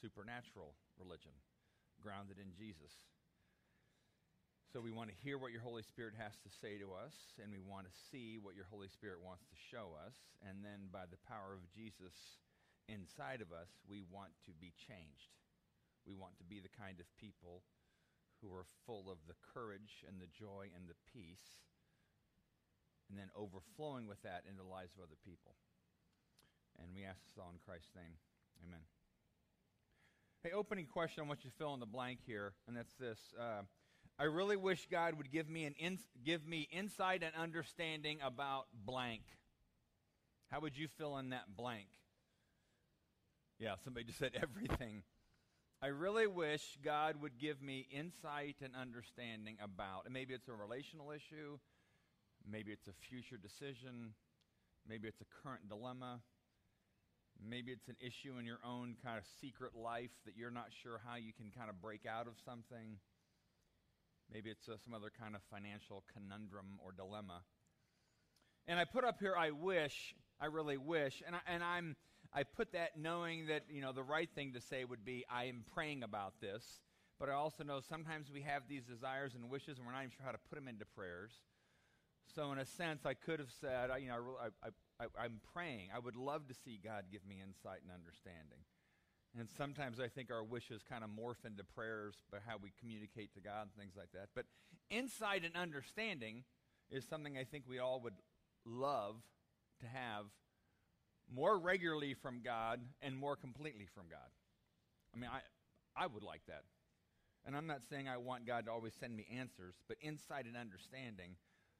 supernatural religion, grounded in Jesus. So we want to hear what your Holy Spirit has to say to us, and we want to see what your Holy Spirit wants to show us. And then by the power of Jesus inside of us, we want to be changed. We want to be the kind of people who are full of the courage and the joy and the peace, and then overflowing with that in the lives of other people. And we ask this all in Christ's name. Amen. Hey, opening question I want you to fill in the blank here, and that's this. Uh, I really wish God would give me, an in, give me insight and understanding about blank. How would you fill in that blank? Yeah, somebody just said everything. I really wish God would give me insight and understanding about, and maybe it's a relational issue, maybe it's a future decision, maybe it's a current dilemma, maybe it's an issue in your own kind of secret life that you're not sure how you can kind of break out of something. Maybe it's uh, some other kind of financial conundrum or dilemma. And I put up here, I wish, I really wish, and, I, and I'm, I put that knowing that, you know, the right thing to say would be, I am praying about this. But I also know sometimes we have these desires and wishes and we're not even sure how to put them into prayers. So, in a sense, I could have said, you know, I, I, I, I'm praying. I would love to see God give me insight and understanding. And sometimes I think our wishes kind of morph into prayers by how we communicate to God and things like that. But insight and understanding is something I think we all would love to have more regularly from God and more completely from God. I mean, I, I would like that. And I'm not saying I want God to always send me answers, but insight and understanding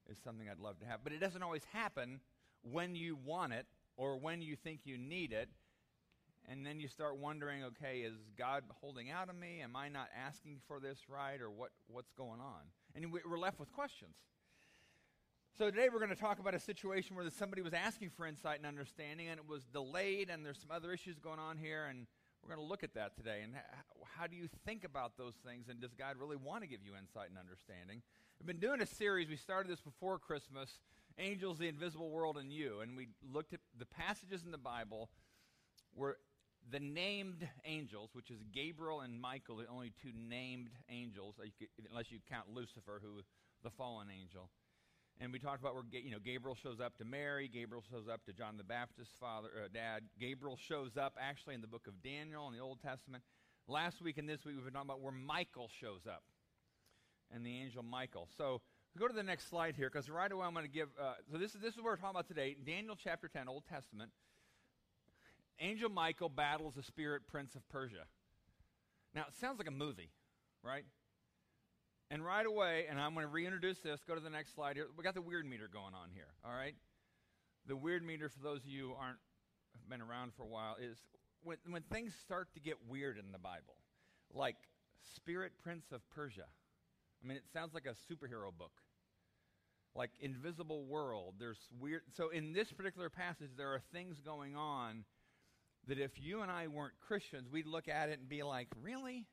is something I'd love to have. But it doesn't always happen when you want it or when you think you need it and then you start wondering, okay, is God holding out on me? Am I not asking for this right? Or what, what's going on? And we're left with questions. So today we're going to talk about a situation where somebody was asking for insight and understanding, and it was delayed, and there's some other issues going on here, and we're going to look at that today. And how do you think about those things? And does God really want to give you insight and understanding? We've been doing a series. We started this before Christmas Angels, the Invisible World, and You. And we looked at the passages in the Bible where the named angels, which is Gabriel and Michael, the only two named angels, unless you count Lucifer, who the fallen angel. And we talked about where you know Gabriel shows up to Mary, Gabriel shows up to John the Baptist's father, uh, dad. Gabriel shows up actually in the book of Daniel in the Old Testament. Last week and this week we've been talking about where Michael shows up, and the angel Michael. So go to the next slide here because right away I'm going to give. Uh, so this is this is what we're talking about today. Daniel chapter 10, Old Testament. Angel Michael battles the spirit prince of Persia. Now, it sounds like a movie, right? And right away, and I'm going to reintroduce this, go to the next slide here. We got the weird meter going on here, all right? The weird meter, for those of you who aren't been around for a while, is when, when things start to get weird in the Bible, like Spirit Prince of Persia. I mean, it sounds like a superhero book. Like Invisible World. There's weird. So, in this particular passage, there are things going on that if you and I weren't Christians, we'd look at it and be like, really?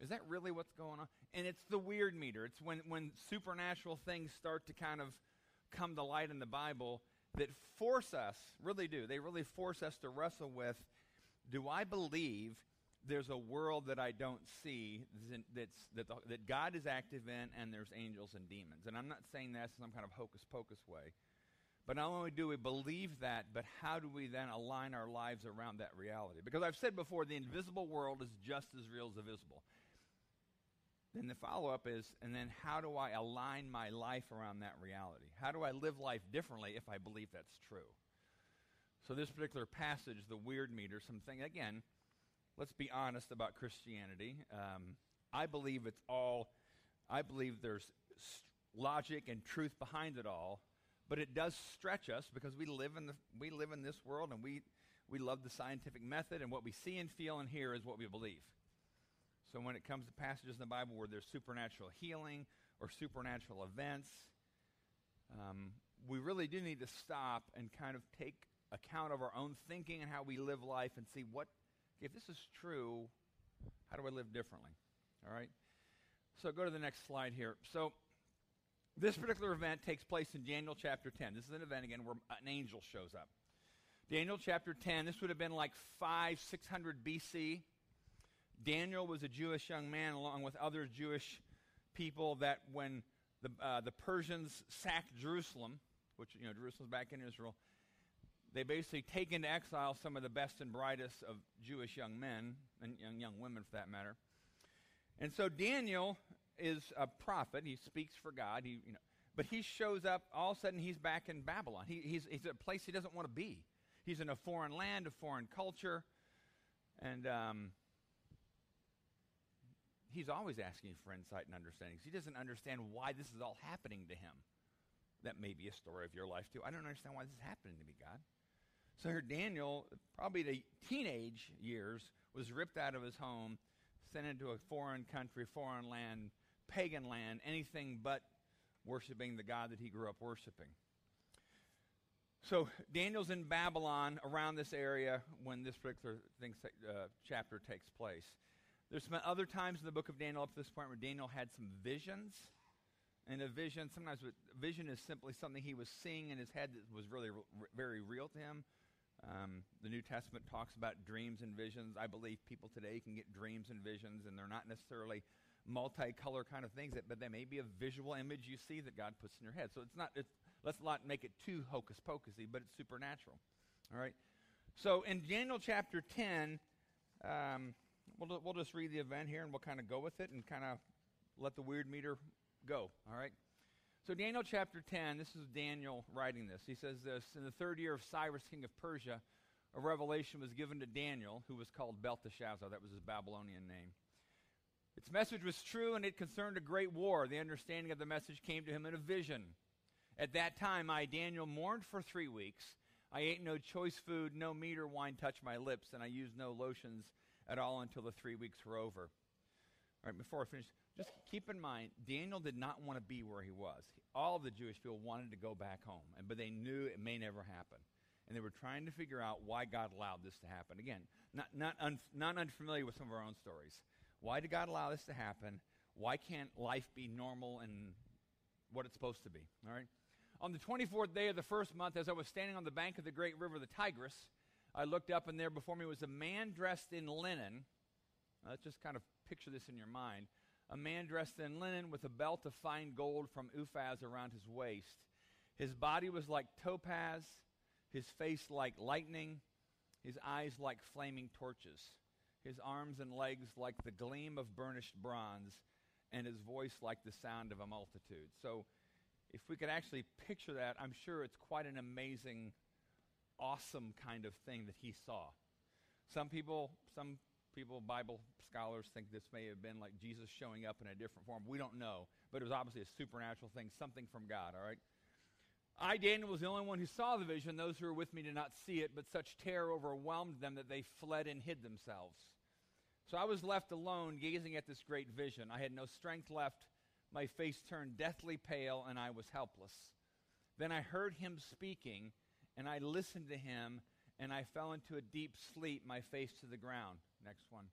Is that really what's going on? And it's the weird meter. It's when, when supernatural things start to kind of come to light in the Bible that force us, really do, they really force us to wrestle with do I believe there's a world that I don't see that's, that, the, that God is active in and there's angels and demons? And I'm not saying that in some kind of hocus pocus way. But not only do we believe that, but how do we then align our lives around that reality? Because I've said before, the invisible world is just as real as the visible. Then the follow up is, and then how do I align my life around that reality? How do I live life differently if I believe that's true? So, this particular passage, the weird meter, something, again, let's be honest about Christianity. Um, I believe it's all, I believe there's logic and truth behind it all but it does stretch us because we live in, the, we live in this world and we, we love the scientific method, and what we see and feel and hear is what we believe. So when it comes to passages in the Bible where there's supernatural healing or supernatural events, um, we really do need to stop and kind of take account of our own thinking and how we live life and see what, if this is true, how do I live differently? All right? So go to the next slide here. So this particular event takes place in Daniel chapter 10. This is an event, again, where an angel shows up. Daniel chapter 10, this would have been like 5, 600 BC. Daniel was a Jewish young man along with other Jewish people that when the, uh, the Persians sacked Jerusalem, which, you know, Jerusalem's back in Israel, they basically take into exile some of the best and brightest of Jewish young men and young, young women for that matter. And so Daniel is a prophet. He speaks for God. He, you know, but he shows up, all of a sudden he's back in Babylon. He, he's, he's a place he doesn't want to be. He's in a foreign land, a foreign culture. And um, he's always asking for insight and understanding. He doesn't understand why this is all happening to him. That may be a story of your life too. I don't understand why this is happening to me, God. So here, Daniel, probably the teenage years, was ripped out of his home, sent into a foreign country, foreign land, pagan land, anything but worshiping the God that he grew up worshiping. So Daniel's in Babylon around this area when this particular thing, uh, chapter takes place. There's some other times in the book of Daniel up to this point where Daniel had some visions. And a vision, sometimes a vision is simply something he was seeing in his head that was really r- very real to him. Um, the New Testament talks about dreams and visions. I believe people today can get dreams and visions, and they're not necessarily multicolor kind of things, that, but they may be a visual image you see that God puts in your head. So it's not, it's, let's not make it too hocus pocusy, but it's supernatural. All right? So in Daniel chapter 10, um, we'll, we'll just read the event here and we'll kind of go with it and kind of let the weird meter go. All right? So, Daniel chapter 10, this is Daniel writing this. He says this In the third year of Cyrus, king of Persia, a revelation was given to Daniel, who was called Belteshazzar. That was his Babylonian name. Its message was true, and it concerned a great war. The understanding of the message came to him in a vision. At that time, I, Daniel, mourned for three weeks. I ate no choice food, no meat or wine touched my lips, and I used no lotions at all until the three weeks were over. All right, before I finish, just keep in mind, Daniel did not want to be where he was. All of the Jewish people wanted to go back home, but they knew it may never happen. And they were trying to figure out why God allowed this to happen. Again, not, not, un, not unfamiliar with some of our own stories. Why did God allow this to happen? Why can't life be normal and what it's supposed to be? All right? On the 24th day of the first month, as I was standing on the bank of the great river, the Tigris, I looked up, and there before me was a man dressed in linen. Now, let's just kind of picture this in your mind a man dressed in linen with a belt of fine gold from Uphaz around his waist. His body was like topaz, his face like lightning, his eyes like flaming torches, his arms and legs like the gleam of burnished bronze, and his voice like the sound of a multitude. So, if we could actually picture that, I'm sure it's quite an amazing, awesome kind of thing that he saw. Some people, some people, Bible scholars think this may have been like Jesus showing up in a different form. We don't know, but it was obviously a supernatural thing, something from God, all right? I, Daniel, was the only one who saw the vision. Those who were with me did not see it, but such terror overwhelmed them that they fled and hid themselves. So I was left alone, gazing at this great vision. I had no strength left. My face turned deathly pale, and I was helpless. Then I heard him speaking, and I listened to him and I fell into a deep sleep, my face to the ground. Next one.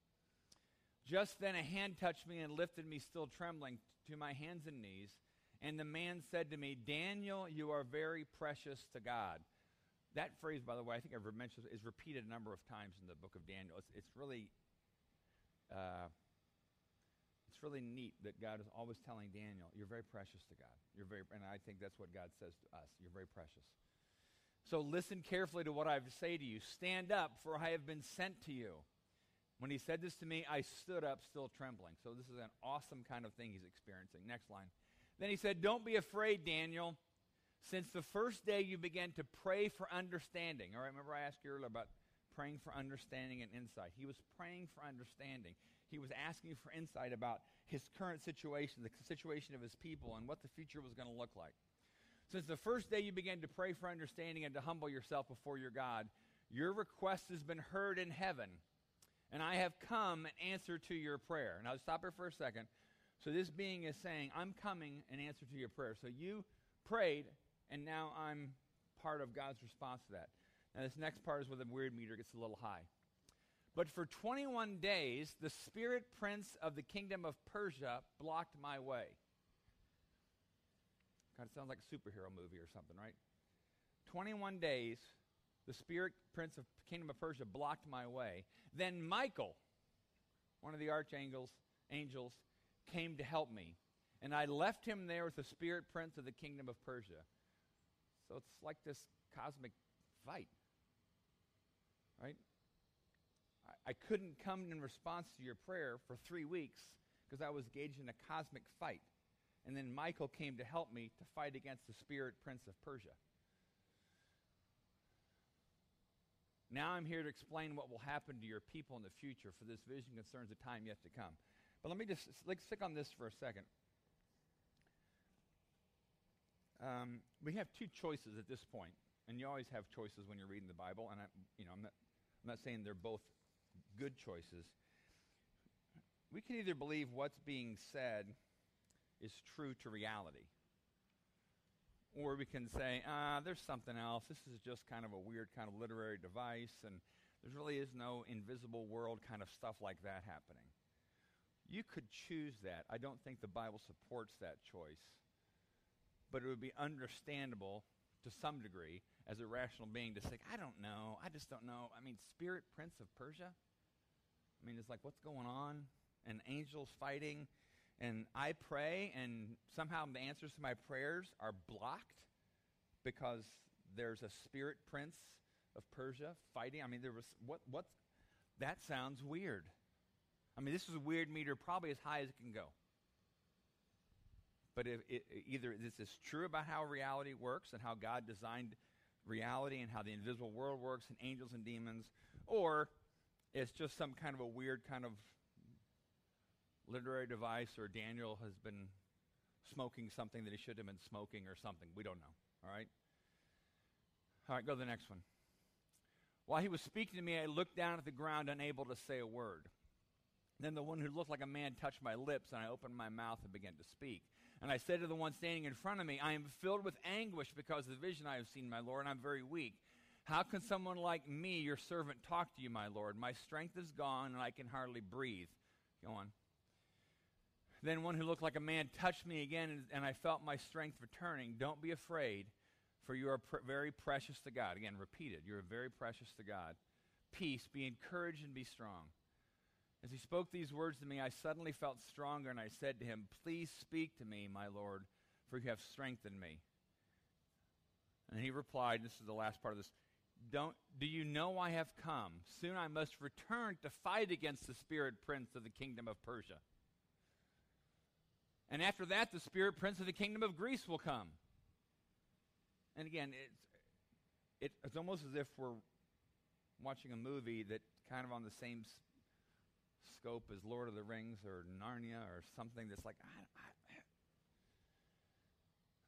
Just then a hand touched me and lifted me, still trembling, to my hands and knees. And the man said to me, Daniel, you are very precious to God. That phrase, by the way, I think I've mentioned, is repeated a number of times in the book of Daniel. It's, it's really, uh, it's really neat that God is always telling Daniel, "You're very precious to God. You're very," and I think that's what God says to us. You're very precious. So listen carefully to what I have to say to you. Stand up, for I have been sent to you. When he said this to me, I stood up, still trembling. So this is an awesome kind of thing he's experiencing. Next line. Then he said, Don't be afraid, Daniel. Since the first day you began to pray for understanding. All right, remember I asked you earlier about praying for understanding and insight. He was praying for understanding. He was asking for insight about his current situation, the situation of his people, and what the future was going to look like. Since the first day you began to pray for understanding and to humble yourself before your God, your request has been heard in heaven, and I have come in answer to your prayer. Now, stop here for a second. So, this being is saying, I'm coming in answer to your prayer. So, you prayed, and now I'm part of God's response to that. Now, this next part is where the weird meter gets a little high. But for 21 days, the spirit prince of the kingdom of Persia blocked my way. Kind of sounds like a superhero movie or something, right? 21 days, The spirit prince of kingdom of Persia blocked my way. Then Michael, one of the archangels, angels, came to help me. And I left him there with the spirit prince of the kingdom of Persia. So it's like this cosmic fight. Right? I, I couldn't come in response to your prayer for three weeks because I was engaged in a cosmic fight. And then Michael came to help me to fight against the spirit prince of Persia. Now I'm here to explain what will happen to your people in the future, for this vision concerns the time yet to come. But let me just stick on this for a second. Um, we have two choices at this point, and you always have choices when you're reading the Bible. And I, you know, I'm not, I'm not saying they're both good choices. We can either believe what's being said is true to reality, or we can say, ah, there's something else. This is just kind of a weird kind of literary device, and there really is no invisible world kind of stuff like that happening. You could choose that. I don't think the Bible supports that choice. But it would be understandable to some degree as a rational being to say, I don't know. I just don't know. I mean, Spirit Prince of Persia? I mean, it's like, what's going on? And angels fighting and I pray, and somehow the answers to my prayers are blocked because there's a spirit prince of Persia fighting. I mean, there was what? what that? Sounds weird. I mean, this is a weird meter, probably as high as it can go. But it, either this is true about how reality works and how God designed reality and how the invisible world works and angels and demons, or it's just some kind of a weird kind of literary device or Daniel has been smoking something that he shouldn't have been smoking or something. We don't know. All right? All right, go to the next one. While he was speaking to me, I looked down at the ground, unable to say a word. Then the one who looked like a man touched my lips, and I opened my mouth and began to speak. And I said to the one standing in front of me, I am filled with anguish because of the vision I have seen, my Lord, and I'm very weak. How can someone like me, your servant, talk to you, my Lord? My strength is gone, and I can hardly breathe. Go on. Then one who looked like a man touched me again, and, and I felt my strength returning. Don't be afraid, for you are pr- very precious to God. Again, repeated. You are very precious to God. Peace, be encouraged and be strong. As he spoke these words to me, I suddenly felt stronger, and I said to him, Please speak to me, my Lord, for you have strengthened me. And he replied, and This is the last part of this. Don't, do you know I have come? Soon I must return to fight against the spirit prince of the kingdom of Persia. And after that, the spirit prince of the kingdom of Greece will come. And again, it's, it, it's almost as if we're watching a movie that kind of on the same s- scope as Lord of the Rings or Narnia or something that's like, I, I,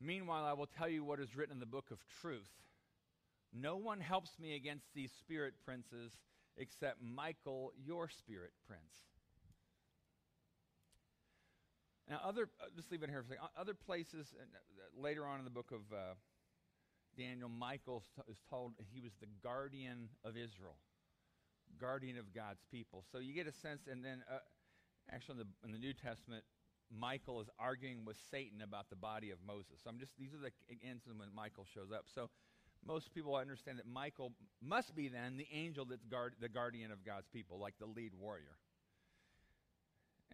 Meanwhile, I will tell you what is written in the book of truth. No one helps me against these spirit princes except Michael, your spirit prince. Now, other, uh, just leave it here for a second. Other places, uh, later on in the book of uh, Daniel, Michael is told he was the guardian of Israel, guardian of God's people. So you get a sense, and then uh, actually in the, in the New Testament, Michael is arguing with Satan about the body of Moses. So I'm just, these are the instances when Michael shows up. So most people understand that Michael must be then the angel that's guard, the guardian of God's people, like the lead warrior.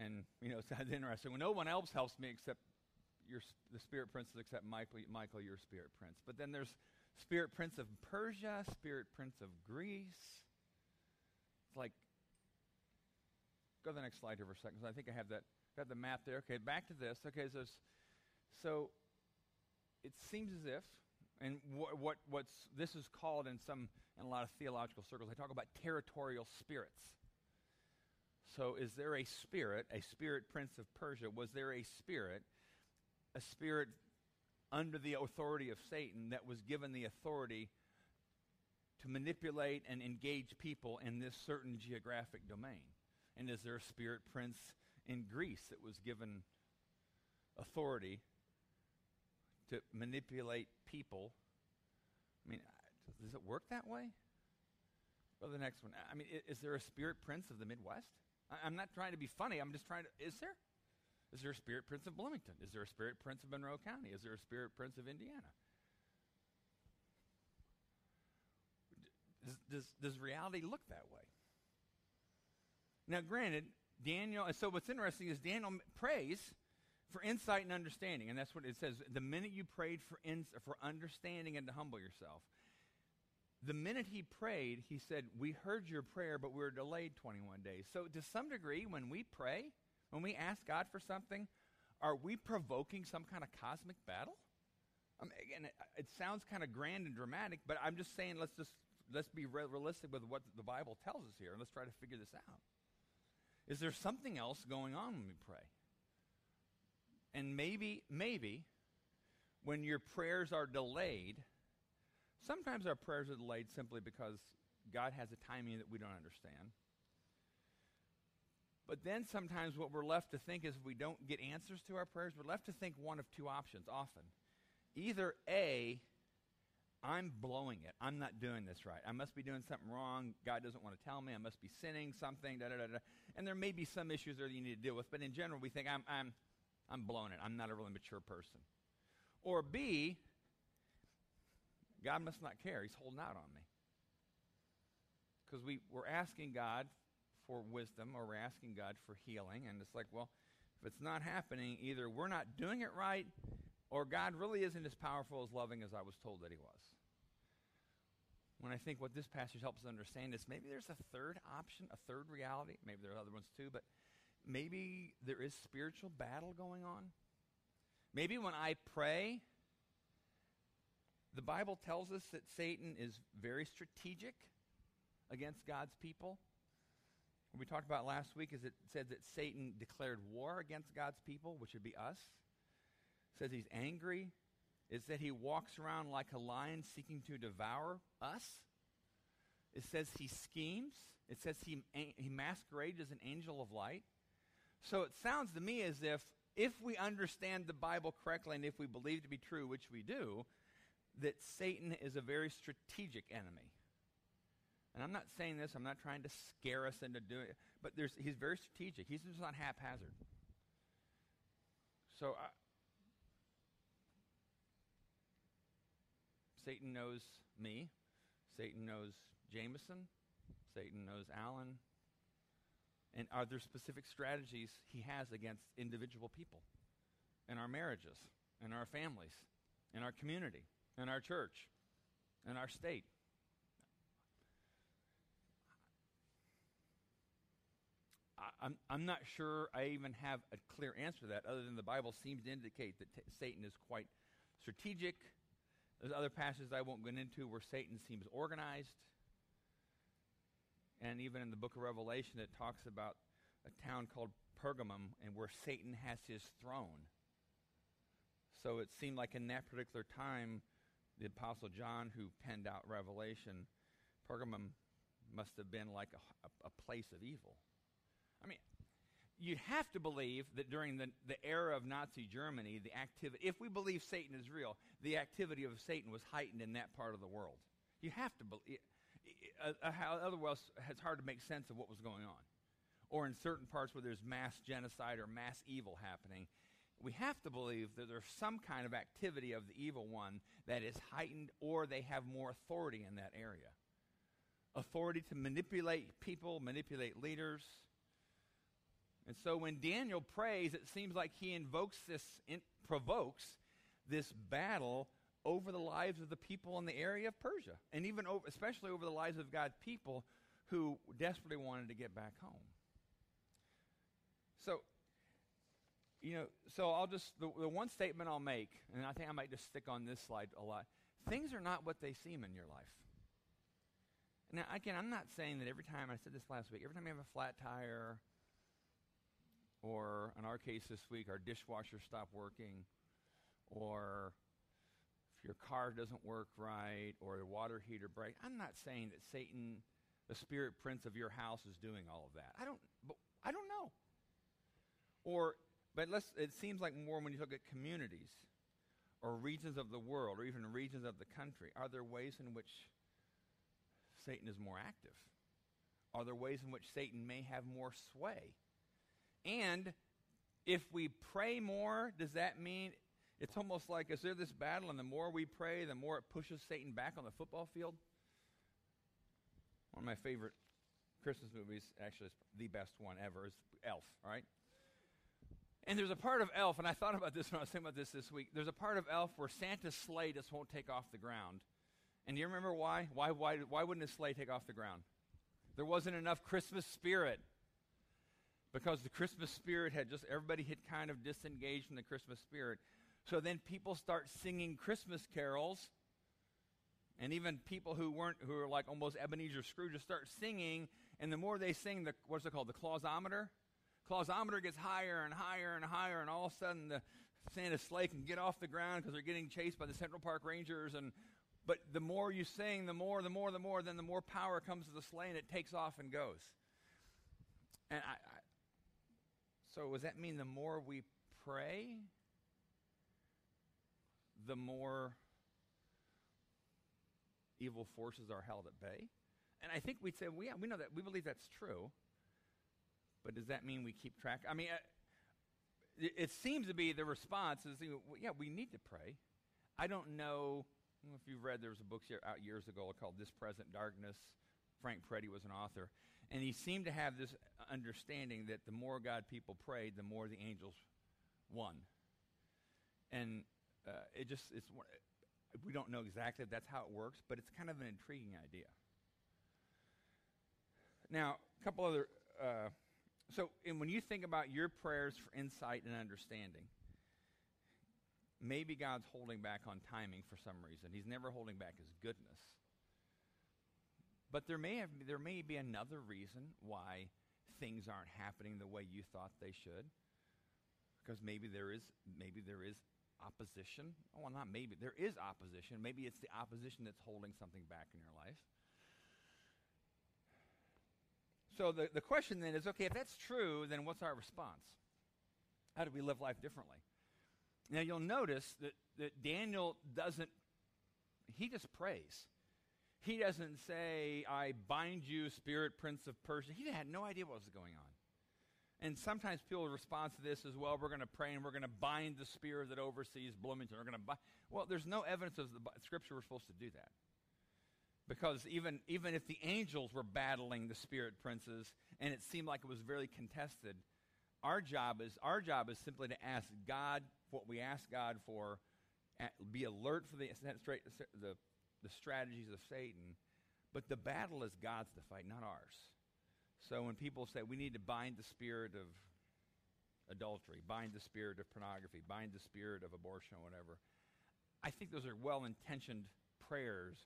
And, you know, it's interesting. Well, no one else helps me except your, the spirit princes, except Michael, Michael, your spirit prince. But then there's spirit prince of Persia, spirit prince of Greece. It's like, go to the next slide here for a second. I think I have that, got the map there. Okay, back to this. Okay, so, so it seems as if, and wh- what, what's, this is called in some, in a lot of theological circles, they talk about territorial spirits. So, is there a spirit, a spirit prince of Persia? Was there a spirit, a spirit under the authority of Satan that was given the authority to manipulate and engage people in this certain geographic domain? And is there a spirit prince in Greece that was given authority to manipulate people? I mean, does it work that way? Well, the next one. I mean, is there a spirit prince of the Midwest? I, am not trying to be funny. I'm just trying to. Is there? Is there a spirit prince of Bloomington? Is there a spirit prince of Monroe County? Is there a spirit prince of Indiana? does, does, does reality look that way? Now, granted, Daniel, and so what's interesting is Daniel prays for insight and understanding, and that's what it says. The minute you prayed for, for understanding and to humble yourself, the minute he prayed, he said, We heard your prayer, but we were delayed 21 days. So, to some degree, when we pray, when we ask God for something, are we provoking some kind of cosmic battle? I mean, again, it, it sounds kind of grand and dramatic, but I'm just saying let's just let's be realistic with what the Bible tells us here, and let's try to figure this out. Is there something else going on when we pray? And maybe, maybe, when your prayers are delayed, sometimes our prayers are delayed simply because God has a timing that we don't understand. But then sometimes what we're left to think is if we don't get answers to our prayers, we're left to think one of two options often. Either A, I'm blowing it. I'm not doing this right. I must be doing something wrong. God doesn't want to tell me. I must be sinning something. Da, da, da. And there may be some issues there that you need to deal with, but in general, we think I'm, I'm, I'm blowing it. I'm not a really mature person. Or B, God must not care. He's holding out on me. Because we, we're asking God for wisdom or we're asking God for healing, and it's like, well, if it's not happening, either we're not doing it right or God really isn't as powerful, as loving as I was told that he was. When I think what this passage helps us understand is maybe there's a third option, a third reality. Maybe there are other ones too, but maybe there is spiritual battle going on. Maybe when I pray, the Bible tells us that Satan is very strategic against God's people. What we talked about last week is it said that Satan declared war against God's people, which would be us says he's angry. It said he walks around like a lion seeking to devour us. It says he schemes. It says he, he masquerades as an angel of light. So it sounds to me as if, if we understand the Bible correctly and if we believe it to be true, which we do, that Satan is a very strategic enemy. And I'm not saying this, I'm not trying to scare us into doing it, but he's very strategic. He's just not haphazard. So I, Satan knows me. Satan knows Jameson. Satan knows Alan. And are there specific strategies he has against individual people in our marriages, in our families, in our community, in our church, in our state? I'm, I'm not sure I even have a clear answer to that, other than the Bible seems to indicate that t- Satan is quite strategic, there's other passages I won't get into where Satan seems organized. And even in the book of Revelation, it talks about a town called Pergamum and where Satan has his throne. So it seemed like in that particular time, the Apostle John, who penned out Revelation, Pergamum must have been like a, a, a place of evil. I mean, you have to believe that during the, the era of Nazi Germany, the activity, if we believe Satan is real, the activity of Satan was heightened in that part of the world. You have to believe. Uh, uh, otherwise, it's hard to make sense of what was going on. Or in certain parts where there's mass genocide or mass evil happening, we have to believe that there's some kind of activity of the evil one that is heightened or they have more authority in that area. Authority to manipulate people, manipulate leaders, and so when Daniel prays, it seems like he invokes this, in, provokes this battle over the lives of the people in the area of Persia, and even over, especially over the lives of God's people who desperately wanted to get back home. So, you know, so I'll just, the, the one statement I'll make, and I think I might just stick on this slide a lot things are not what they seem in your life. Now, again, I'm not saying that every time, I said this last week, every time you have a flat tire, or in our case this week, our dishwasher stopped working, or if your car doesn't work right, or the water heater breaks. I'm not saying that Satan, the spirit prince of your house, is doing all of that. I don't, but I don't know. Or, but let's, it seems like more when you look at communities or regions of the world or even regions of the country. Are there ways in which Satan is more active? Are there ways in which Satan may have more sway? And if we pray more, does that mean it's almost like is there this battle, and the more we pray, the more it pushes Satan back on the football field? One of my favorite Christmas movies, actually, the best one ever, is Elf, right? And there's a part of Elf, and I thought about this when I was thinking about this this week. There's a part of Elf where Santa's sleigh just won't take off the ground. And do you remember why? Why, why? why wouldn't his sleigh take off the ground? There wasn't enough Christmas spirit. Because the Christmas spirit had just, everybody had kind of disengaged from the Christmas spirit. So then people start singing Christmas carols. And even people who weren't, who are like almost Ebenezer Scrooge, just start singing. And the more they sing, the, what's it called? The clausometer? Clausometer gets higher and higher and higher. And all of a sudden, the Santa sleigh can get off the ground because they're getting chased by the Central Park Rangers. And but the more you sing, the more, the more, the more, then the more power comes to the sleigh and it takes off and goes. And I, I so does that mean the more we pray, the more evil forces are held at bay? And I think we'd say, well, yeah, we know that. We believe that's true. But does that mean we keep track? I mean, uh, it, it, seems to be the response is, well, yeah, we need to pray. I don't know if you've read, there was a book out years ago called This Present Darkness. Frank Peretti was an author. And he seemed to have this understanding that the more God people prayed, the more the angels won. And uh, it just, it's, we don't know exactly if that's how it works, but it's kind of an intriguing idea. Now, a couple other, uh, so and when you think about your prayers for insight and understanding, maybe God's holding back on timing for some reason. He's never holding back his goodness. But there may, have, there may be another reason why things aren't happening the way you thought they should. Because maybe there is, maybe there is opposition. Well, not maybe. There is opposition. Maybe it's the opposition that's holding something back in your life. So the, the question then is okay, if that's true, then what's our response? How do we live life differently? Now you'll notice that, that Daniel doesn't, he just prays. He doesn't say, I bind you, spirit prince of Persia. He had no idea what was going on. And sometimes people respond to this as well. We're going to pray and we're going to bind the spirit that oversees Bloomington. We're going to bind. Well, there's no evidence of the scripture we're supposed to do that. Because even, even if the angels were battling the spirit princes and it seemed like it was very contested, our job is, our job is simply to ask God what we ask God for, be alert for the, the, the strategies of Satan, but the battle is God's to fight, not ours. So when people say we need to bind the spirit of adultery, bind the spirit of pornography, bind the spirit of abortion, or whatever, I think those are well intentioned prayers,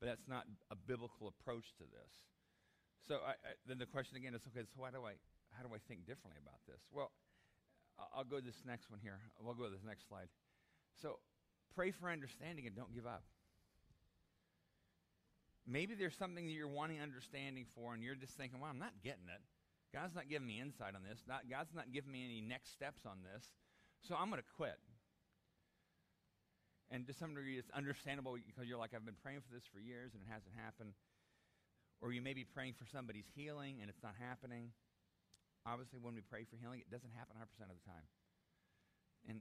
but that's not a biblical approach to this. So I, I, then the question again is okay, so why do I, how do I think differently about this? Well, I'll go to this next one here. We'll go to this next slide. So pray for understanding and don't give up. Maybe there's something that you're wanting understanding for, and you're just thinking, well, I'm not getting it. God's not giving me insight on this. Not, God's not giving me any next steps on this. So I'm going to quit. And to some degree, it's understandable because you're like, I've been praying for this for years and it hasn't happened. Or you may be praying for somebody's healing and it's not happening obviously, when we pray for healing, it doesn't happen 100% of the time. And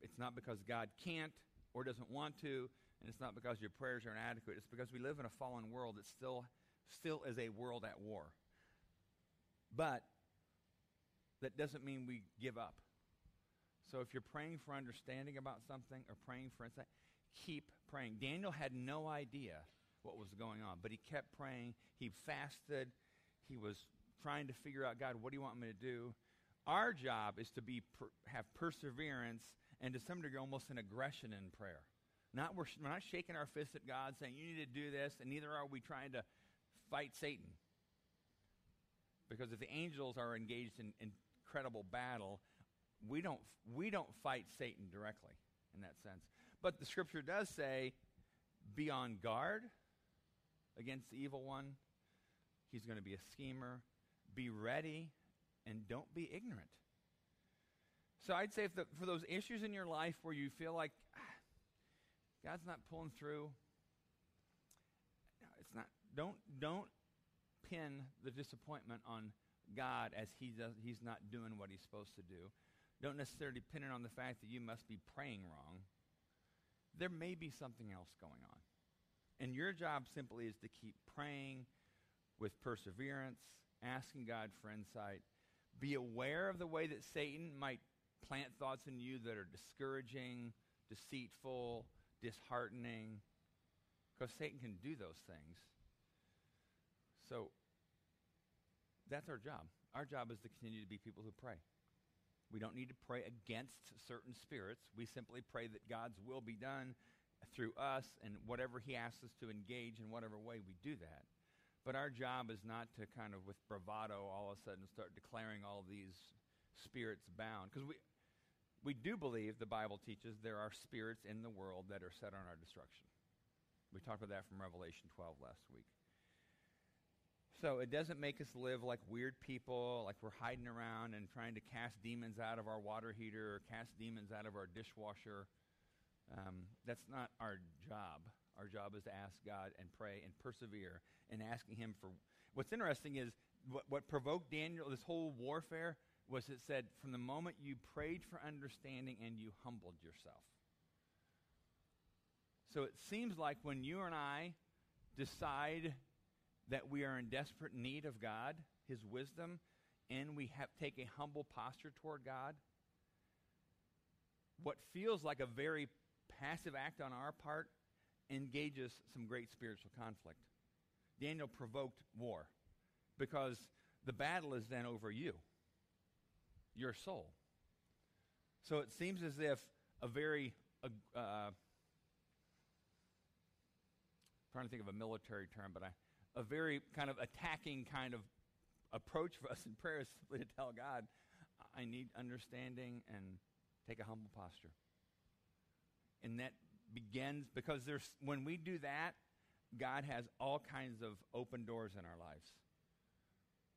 it's not because God can't or doesn't want to, and it's not because your prayers are inadequate. It's because we live in a fallen world that still, still is a world at war. But that doesn't mean we give up. So if you're praying for understanding about something or praying for insight, keep praying. Daniel had no idea what was going on, but he kept praying. He fasted. He was trying to figure out, God, what do you want me to do? Our job is to be per, have perseverance and to some degree almost an aggression in prayer. Not we're, we're not shaking our fists at God saying you need to do this, and neither are we trying to fight Satan. Because if the angels are engaged in incredible battle, we don't we don't fight Satan directly in that sense. But the scripture does say, be on guard against the evil one. He's going to be a schemer. Be ready and don't be ignorant. So I'd say the, for those issues in your life where you feel like ah, God's not pulling through, it's not. Don't don't pin the disappointment on God as he does, he's not doing what he's supposed to do. Don't necessarily it on the fact that you must be praying wrong. There may be something else going on. And your job simply is to keep praying with perseverance, asking God for insight. Be aware of the way that Satan might plant thoughts in you that are discouraging, deceitful, disheartening, because Satan can do those things. So that's our job. Our job is to continue to be people who pray. We don't need to pray against certain spirits. We simply pray that God's will be done through us and whatever He asks us to engage in whatever way we do that. But our job is not to kind of with bravado all of a sudden start declaring all these spirits bound. Because we, we do believe the Bible teaches there are spirits in the world that are set on our destruction. We talked about that from Revelation 12 last week. So it doesn't make us live like weird people, like we're hiding around and trying to cast demons out of our water heater or cast demons out of our dishwasher. Um, that's not our job. Our job is to ask God and pray and persevere and asking Him for. What's interesting is what, what provoked Daniel, this whole warfare, was it said, from the moment you prayed for understanding and you humbled yourself. So it seems like when you and I decide that we are in desperate need of God, His wisdom, and we have take a humble posture toward God, what feels like a very passive act on our part engages some great spiritual conflict. Daniel provoked war because the battle is then over you, your soul. So it seems as if a very, uh, uh, trying to think of a military term, but I, a very kind of attacking kind of approach for us in prayer is simply to tell God, I need understanding and take a humble posture. And that begins because there's when we do that, God has all kinds of open doors in our lives.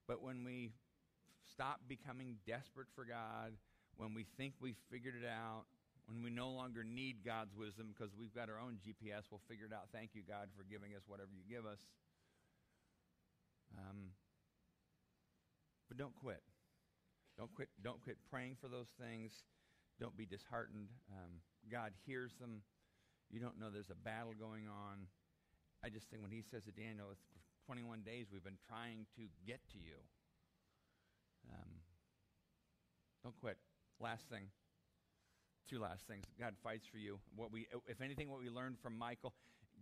But when we stop becoming desperate for God, when we think we've figured it out, when we no longer need God's wisdom because we've got our own GPS, we'll figure it out. Thank you, God, for giving us whatever you give us. Um, but don't quit. Don't quit. Don't quit praying for those things. Don't be disheartened. Um, God hears them. You don't know there's a battle going on. I just think when he says to Daniel, it's 21 days we've been trying to get to you. Um, don't quit. Last thing. Two last things. God fights for you. What we, if anything, what we learned from Michael,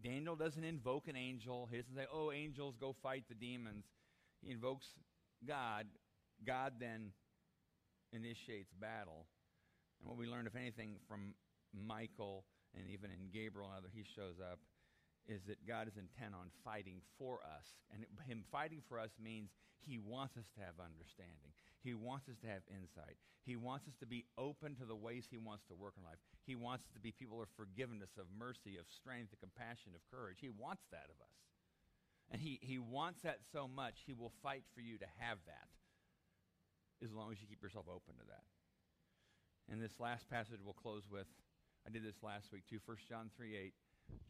Daniel doesn't invoke an angel. He doesn't say, "Oh, angels, go fight the demons." He invokes God. God then initiates battle. And what we learned, if anything, from Michael and even in Gabriel and other, he shows up, is that God is intent on fighting for us. And him fighting for us means he wants us to have understanding. He wants us to have insight. He wants us to be open to the ways he wants to work in life. He wants us to be people of forgiveness, of mercy, of strength, of compassion, of courage. He wants that of us. And he, he wants that so much, he will fight for you to have that as long as you keep yourself open to that. And this last passage we'll close with I did this last week too. 1 John 3 8.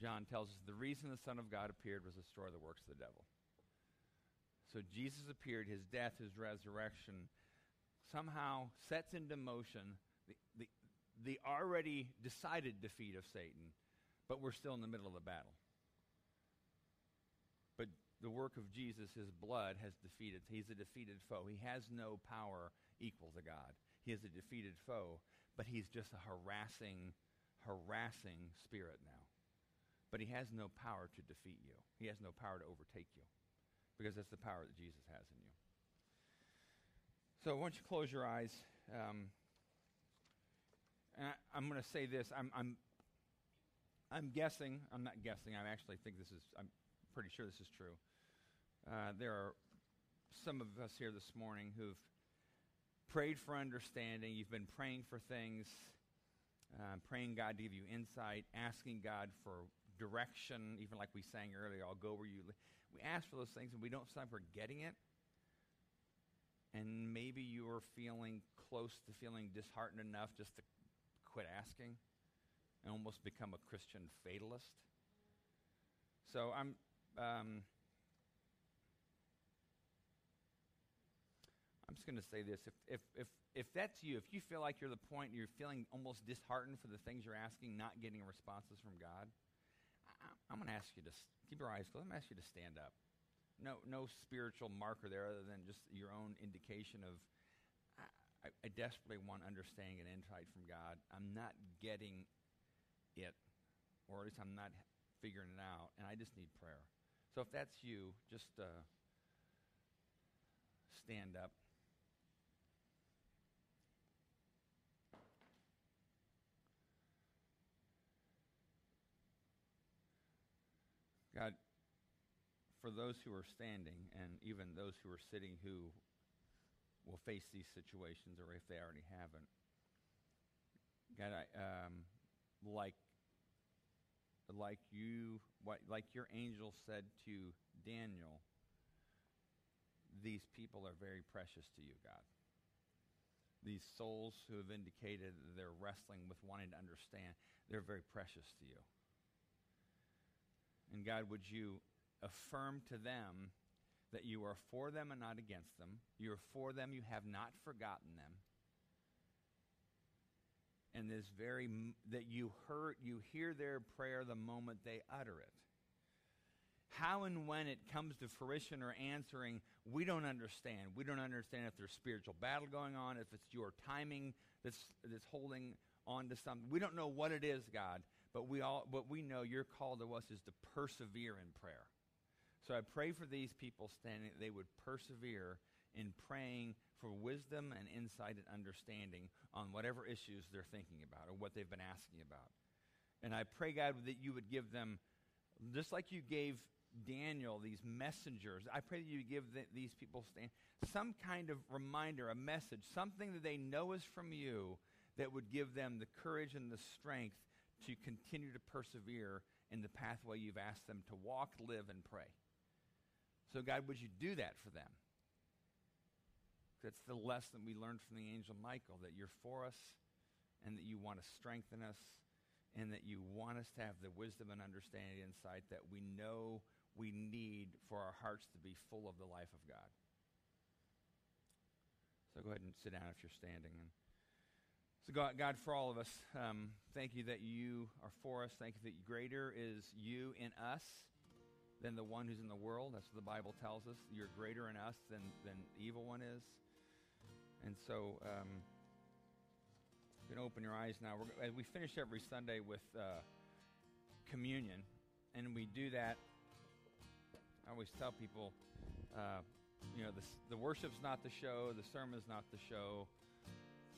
John tells us the reason the Son of God appeared was to destroy the works of the devil. So Jesus appeared, his death, his resurrection, somehow sets into motion the, the, the already decided defeat of Satan, but we're still in the middle of the battle. But the work of Jesus, his blood, has defeated. He's a defeated foe. He has no power equal to God. He is a defeated foe, but he's just a harassing harassing spirit now. But he has no power to defeat you, he has no power to overtake you because that's the power that Jesus has in you. So, don't you close your eyes? Um, I, am going to say this. I'm, I'm, I'm guessing, I'm not guessing, I actually think this is, I'm pretty sure this is true. Uh, there are some of us here this morning who've prayed for understanding. You've been praying for things um, praying God to give you insight, asking God for direction, even like we sang earlier, I'll go where you live. We ask for those things and we don't sign for getting it. And maybe you're feeling close to feeling disheartened enough just to quit asking and almost become a Christian fatalist. So I'm. Um, I'm just going to say this. If, if, if, if that's you, if you feel like you're the point, you're feeling almost disheartened for the things you're asking, not getting responses from God, I, am going to ask you to keep your eyes closed. I'm going to ask you to stand up. no, no spiritual marker there other than just your own indication of, I, I desperately want understanding and insight from God. I'm not getting it, or at least I'm not figuring it out, and I just need prayer. So if that's you, just uh, stand up. God, for those who are standing and even those who are sitting who will face these situations or if they already haven't, God, I, um, like, like you, what, like your angel said to Daniel, these people are very precious to you, God. These souls who have indicated they're wrestling with wanting to understand, they're very precious to you. And God, would you affirm to them that you are for them and not against them? You are for them, you have not forgotten them. And this very that you heard you hear their prayer the moment they utter it. How and when it comes to fruition or answering, we don't understand. We don't understand if there's spiritual battle going on, if it's your timing that's, that's holding on to something. We don't know what it is, God. But we all, what we know your call to us is to persevere in prayer. So I pray for these people standing, they would persevere in praying for wisdom and insight and understanding on whatever issues they're thinking about or what they've been asking about. And I pray, God, that you would give them, just like you gave Daniel these messengers, I pray that you give the, these people stand, some kind of reminder, a message, something that they know is from you that would give them the courage and the strength to continue to persevere in the pathway you've asked them to walk, live, and pray. So, God, would you do that for them? That's the lesson we learned from the angel Michael that you're for us and that you want to strengthen us and that you want us to have the wisdom and understanding and insight that we know we need for our hearts to be full of the life of God. So go ahead and sit down if you're standing. So, God, God, for all of us, um, thank you that you are for us. Thank you that greater is you in us than the one who's in the world. That's what the Bible tells us. You're greater in us than, than the evil one is. And so, um, you can open your eyes now. We're, we finish every Sunday with uh, communion, and we do that. I always tell people, uh, you know, the, the worship's not the show, the sermon's not the show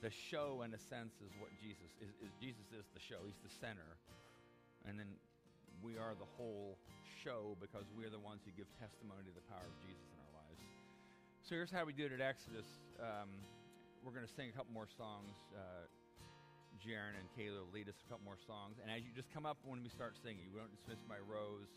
the show, in a sense, is what Jesus is, is. Jesus is the show. He's the center. And then we are the whole show because we're the ones who give testimony to the power of Jesus in our lives. So here's how we do it at Exodus. Um, we're going to sing a couple more songs. Uh, Jaron and Kayla will lead us a couple more songs. And as you just come up when we start singing, we don't dismiss by rows.